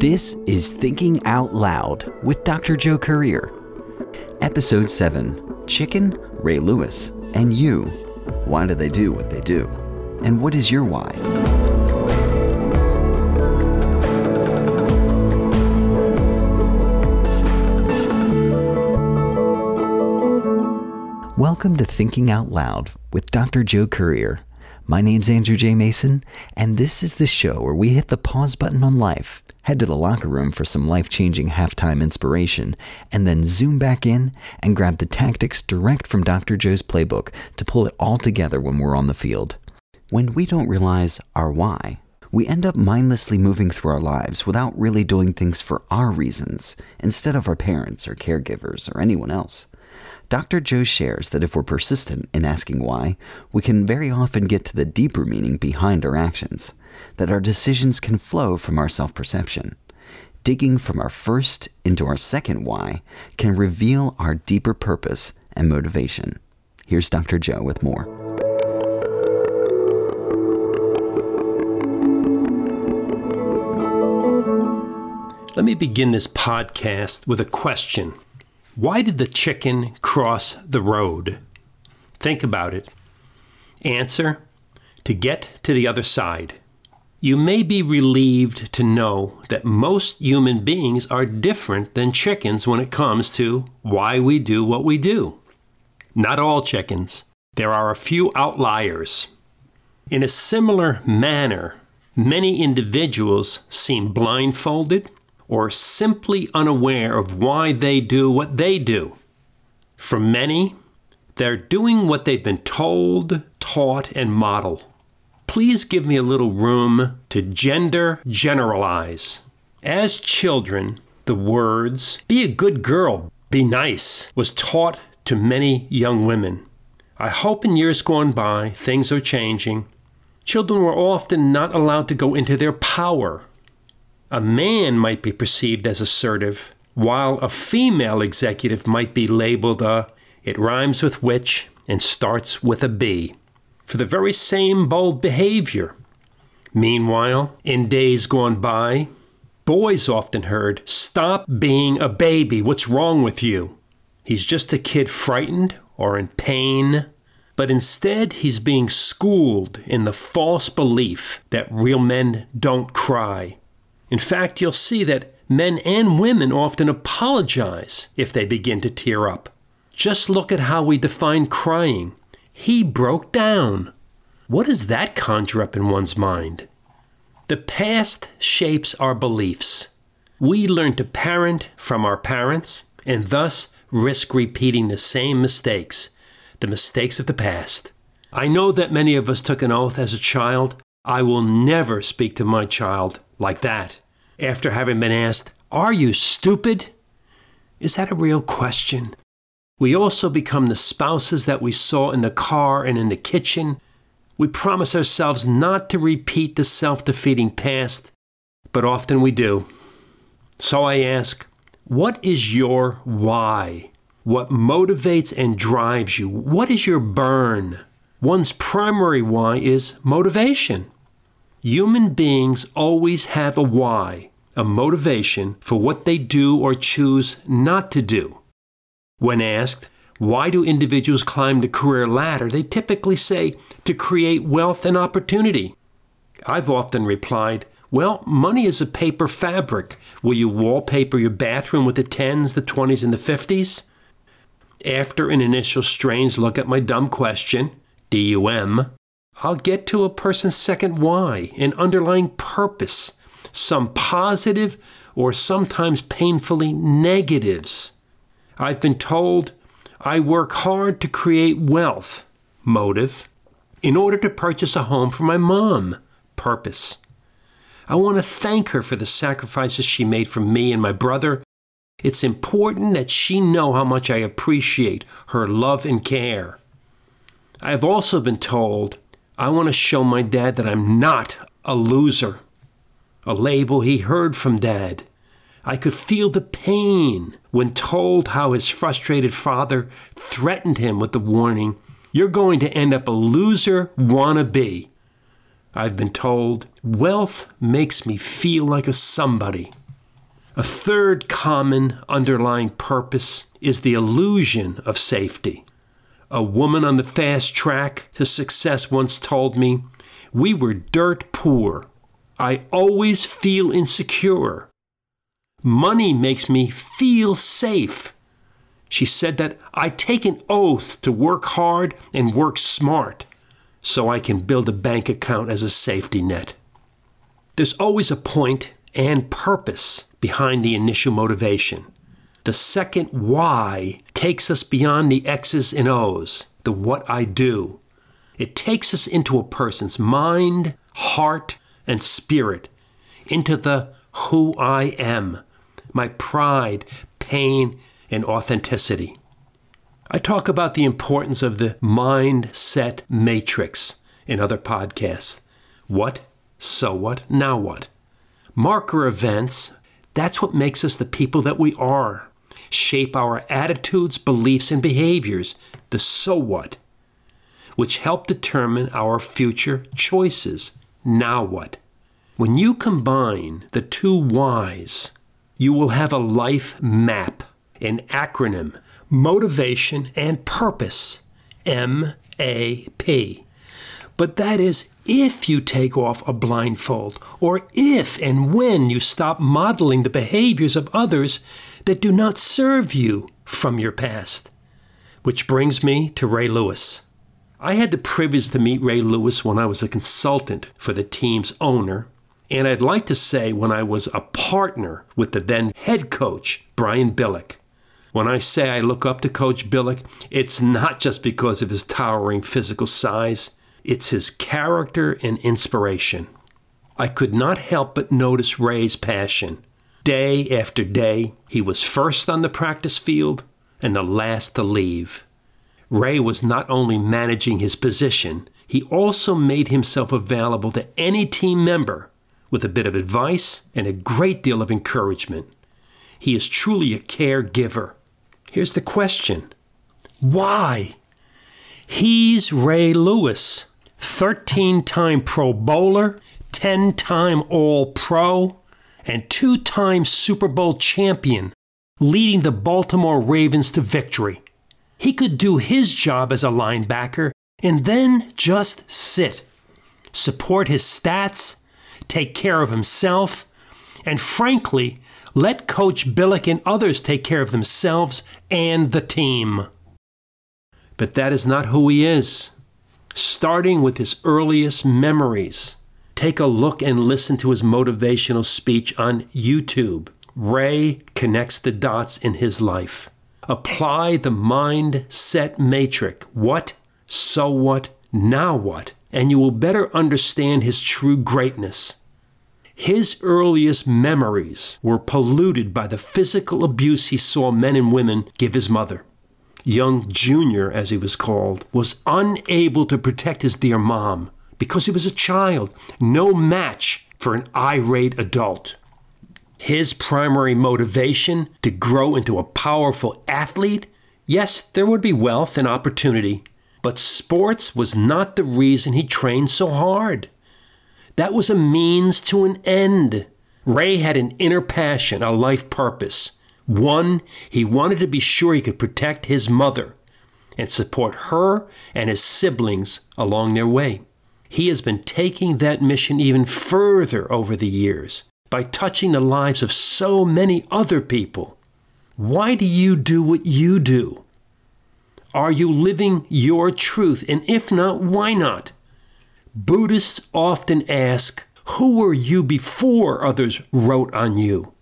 This is Thinking Out Loud with Dr. Joe Currier. Episode 7 Chicken, Ray Lewis, and You. Why do they do what they do? And what is your why? Welcome to Thinking Out Loud with Dr. Joe Currier. My name's Andrew J. Mason, and this is the show where we hit the pause button on life, head to the locker room for some life changing halftime inspiration, and then zoom back in and grab the tactics direct from Dr. Joe's playbook to pull it all together when we're on the field. When we don't realize our why, we end up mindlessly moving through our lives without really doing things for our reasons instead of our parents or caregivers or anyone else. Dr. Joe shares that if we're persistent in asking why, we can very often get to the deeper meaning behind our actions, that our decisions can flow from our self perception. Digging from our first into our second why can reveal our deeper purpose and motivation. Here's Dr. Joe with more. Let me begin this podcast with a question. Why did the chicken cross the road? Think about it. Answer To get to the other side. You may be relieved to know that most human beings are different than chickens when it comes to why we do what we do. Not all chickens. There are a few outliers. In a similar manner, many individuals seem blindfolded or simply unaware of why they do what they do. For many, they're doing what they've been told, taught, and modeled. Please give me a little room to gender generalize. As children, the words, be a good girl, be nice, was taught to many young women. I hope in years gone by, things are changing. Children were often not allowed to go into their power a man might be perceived as assertive, while a female executive might be labeled a it rhymes with witch and starts with a B for the very same bold behavior. Meanwhile, in days gone by, boys often heard, Stop being a baby, what's wrong with you? He's just a kid frightened or in pain, but instead he's being schooled in the false belief that real men don't cry in fact, you'll see that men and women often apologize if they begin to tear up. Just look at how we define crying. He broke down. What does that conjure up in one's mind? The past shapes our beliefs. We learn to parent from our parents and thus risk repeating the same mistakes, the mistakes of the past. I know that many of us took an oath as a child I will never speak to my child like that. After having been asked, Are you stupid? Is that a real question? We also become the spouses that we saw in the car and in the kitchen. We promise ourselves not to repeat the self defeating past, but often we do. So I ask, what is your why? What motivates and drives you? What is your burn? One's primary why is motivation. Human beings always have a why, a motivation for what they do or choose not to do. When asked, why do individuals climb the career ladder? They typically say to create wealth and opportunity. I've often replied, well, money is a paper fabric. Will you wallpaper your bathroom with the 10s, the 20s, and the 50s? After an initial strange look at my dumb question, DUM, I'll get to a person's second why, an underlying purpose, some positive or sometimes painfully negatives. I've been told I work hard to create wealth, motive, in order to purchase a home for my mom, purpose. I want to thank her for the sacrifices she made for me and my brother. It's important that she know how much I appreciate her love and care. I have also been told I want to show my dad that I'm not a loser. A label he heard from dad. I could feel the pain when told how his frustrated father threatened him with the warning, You're going to end up a loser wannabe. I've been told, Wealth makes me feel like a somebody. A third common underlying purpose is the illusion of safety. A woman on the fast track to success once told me, We were dirt poor. I always feel insecure. Money makes me feel safe. She said that I take an oath to work hard and work smart so I can build a bank account as a safety net. There's always a point and purpose behind the initial motivation. The second why takes us beyond the X's and O's, the what I do. It takes us into a person's mind, heart, and spirit, into the who I am, my pride, pain, and authenticity. I talk about the importance of the mindset matrix in other podcasts. What, so what, now what? Marker events, that's what makes us the people that we are. Shape our attitudes, beliefs, and behaviors, the so what, which help determine our future choices. Now what? When you combine the two whys, you will have a life map, an acronym motivation, and purpose. M A P. But that is if you take off a blindfold, or if and when you stop modeling the behaviors of others that do not serve you from your past. Which brings me to Ray Lewis. I had the privilege to meet Ray Lewis when I was a consultant for the team's owner, and I'd like to say when I was a partner with the then head coach, Brian Billick. When I say I look up to Coach Billick, it's not just because of his towering physical size, it's his character and inspiration. I could not help but notice Ray's passion. Day after day, he was first on the practice field and the last to leave. Ray was not only managing his position, he also made himself available to any team member with a bit of advice and a great deal of encouragement. He is truly a caregiver Here's the question Why? He's Ray Lewis, 13 time Pro Bowler, 10 time All Pro, and two time Super Bowl champion, leading the Baltimore Ravens to victory. He could do his job as a linebacker and then just sit, support his stats, take care of himself, and frankly, let Coach Billick and others take care of themselves and the team. But that is not who he is. Starting with his earliest memories, take a look and listen to his motivational speech on YouTube. Ray connects the dots in his life. Apply the mindset matrix what, so what, now what, and you will better understand his true greatness. His earliest memories were polluted by the physical abuse he saw men and women give his mother. Young Junior, as he was called, was unable to protect his dear mom because he was a child, no match for an irate adult. His primary motivation to grow into a powerful athlete yes, there would be wealth and opportunity, but sports was not the reason he trained so hard. That was a means to an end. Ray had an inner passion, a life purpose. One, he wanted to be sure he could protect his mother and support her and his siblings along their way. He has been taking that mission even further over the years by touching the lives of so many other people. Why do you do what you do? Are you living your truth? And if not, why not? Buddhists often ask, Who were you before others wrote on you?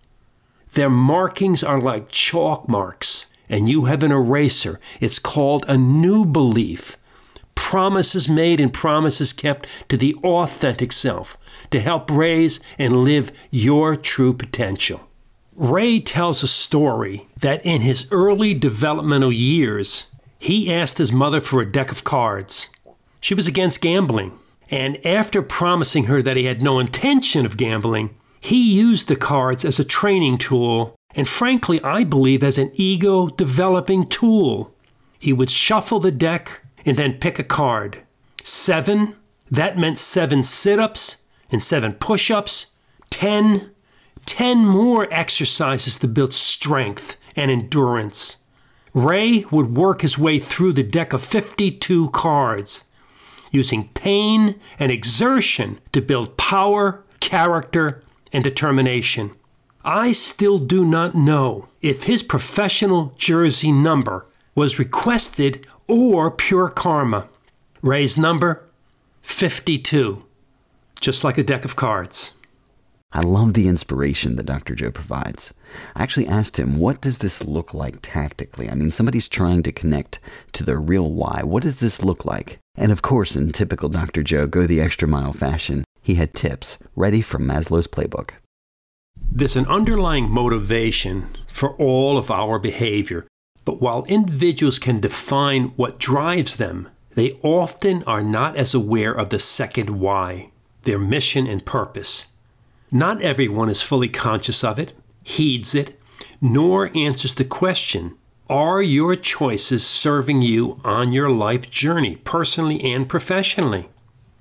Their markings are like chalk marks, and you have an eraser. It's called a new belief. Promises made and promises kept to the authentic self to help raise and live your true potential. Ray tells a story that in his early developmental years, he asked his mother for a deck of cards. She was against gambling. And after promising her that he had no intention of gambling, he used the cards as a training tool, and frankly, I believe as an ego developing tool. He would shuffle the deck and then pick a card. Seven, that meant seven sit ups and seven push ups. ten, ten more exercises to build strength and endurance. Ray would work his way through the deck of 52 cards, using pain and exertion to build power, character, and determination. I still do not know if his professional jersey number was requested or pure karma. Ray's number 52, just like a deck of cards. I love the inspiration that Dr. Joe provides. I actually asked him, what does this look like tactically? I mean, somebody's trying to connect to their real why. What does this look like? And of course, in typical Dr. Joe go the extra mile fashion, he had tips ready from Maslow's playbook. There's an underlying motivation for all of our behavior, but while individuals can define what drives them, they often are not as aware of the second why, their mission and purpose. Not everyone is fully conscious of it, heeds it, nor answers the question Are your choices serving you on your life journey, personally and professionally?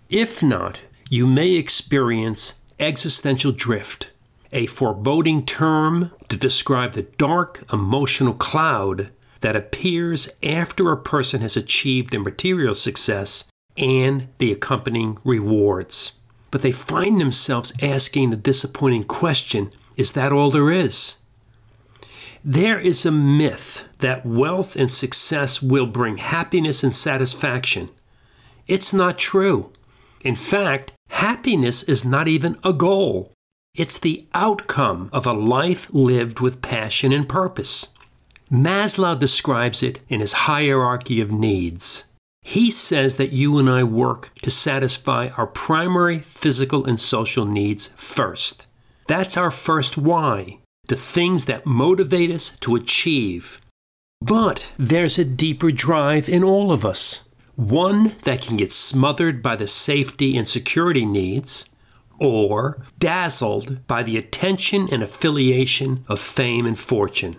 If not, you may experience existential drift, a foreboding term to describe the dark emotional cloud that appears after a person has achieved their material success and the accompanying rewards but they find themselves asking the disappointing question is that all there is? There is a myth that wealth and success will bring happiness and satisfaction. It's not true. In fact, happiness is not even a goal. It's the outcome of a life lived with passion and purpose. Maslow describes it in his hierarchy of needs. He says that you and I work to satisfy our primary physical and social needs first. That's our first why, the things that motivate us to achieve. But there's a deeper drive in all of us, one that can get smothered by the safety and security needs, or dazzled by the attention and affiliation of fame and fortune.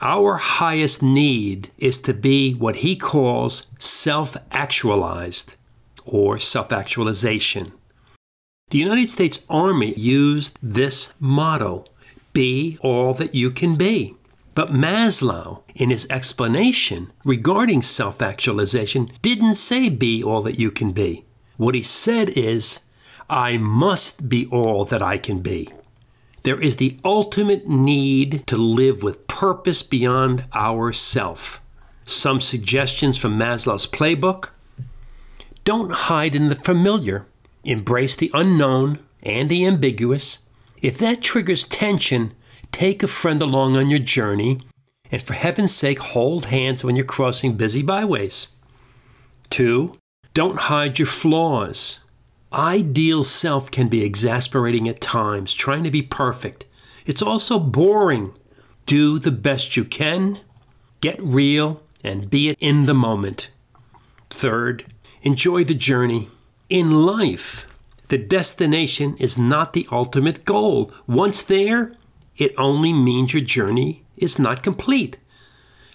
Our highest need is to be what he calls self actualized or self actualization. The United States Army used this motto be all that you can be. But Maslow, in his explanation regarding self actualization, didn't say be all that you can be. What he said is, I must be all that I can be. There is the ultimate need to live with purpose beyond ourself. Some suggestions from Maslow's playbook. Don't hide in the familiar. Embrace the unknown and the ambiguous. If that triggers tension, take a friend along on your journey, and for heaven's sake, hold hands when you're crossing busy byways. Two, don't hide your flaws. Ideal self can be exasperating at times, trying to be perfect. It's also boring. Do the best you can, get real, and be it in the moment. Third, enjoy the journey. In life, the destination is not the ultimate goal. Once there, it only means your journey is not complete.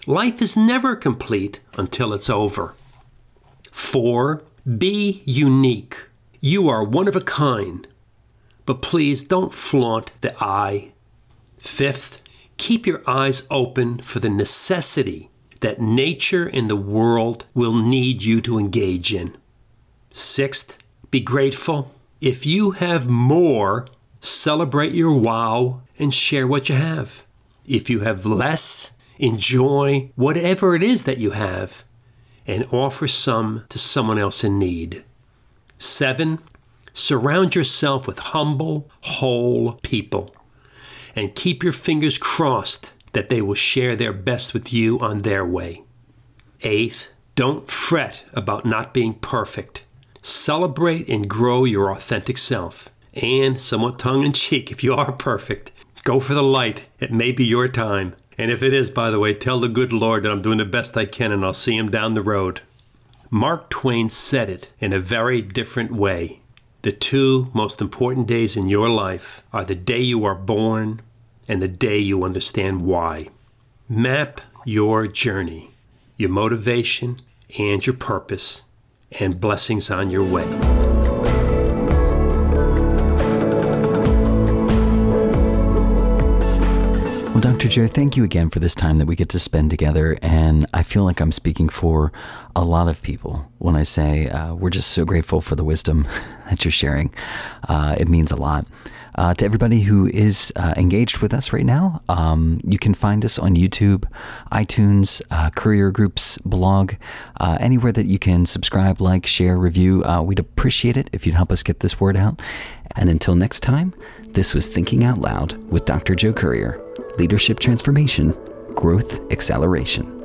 Life is never complete until it's over. Four, be unique. You are one of a kind, but please don't flaunt the I. Fifth, keep your eyes open for the necessity that nature and the world will need you to engage in. Sixth, be grateful. If you have more, celebrate your wow and share what you have. If you have less, enjoy whatever it is that you have and offer some to someone else in need. Seven, surround yourself with humble, whole people and keep your fingers crossed that they will share their best with you on their way. Eighth, don't fret about not being perfect. Celebrate and grow your authentic self. And, somewhat tongue in cheek, if you are perfect, go for the light. It may be your time. And if it is, by the way, tell the good Lord that I'm doing the best I can and I'll see him down the road. Mark Twain said it in a very different way. The two most important days in your life are the day you are born and the day you understand why. Map your journey, your motivation, and your purpose, and blessings on your way. Well, Dr. Joe, thank you again for this time that we get to spend together. And I feel like I'm speaking for a lot of people when I say uh, we're just so grateful for the wisdom that you're sharing. Uh, it means a lot. Uh, to everybody who is uh, engaged with us right now, um, you can find us on YouTube, iTunes, uh, Currier Group's blog, uh, anywhere that you can subscribe, like, share, review. Uh, we'd appreciate it if you'd help us get this word out. And until next time, this was Thinking Out Loud with Dr. Joe Currier Leadership Transformation, Growth Acceleration.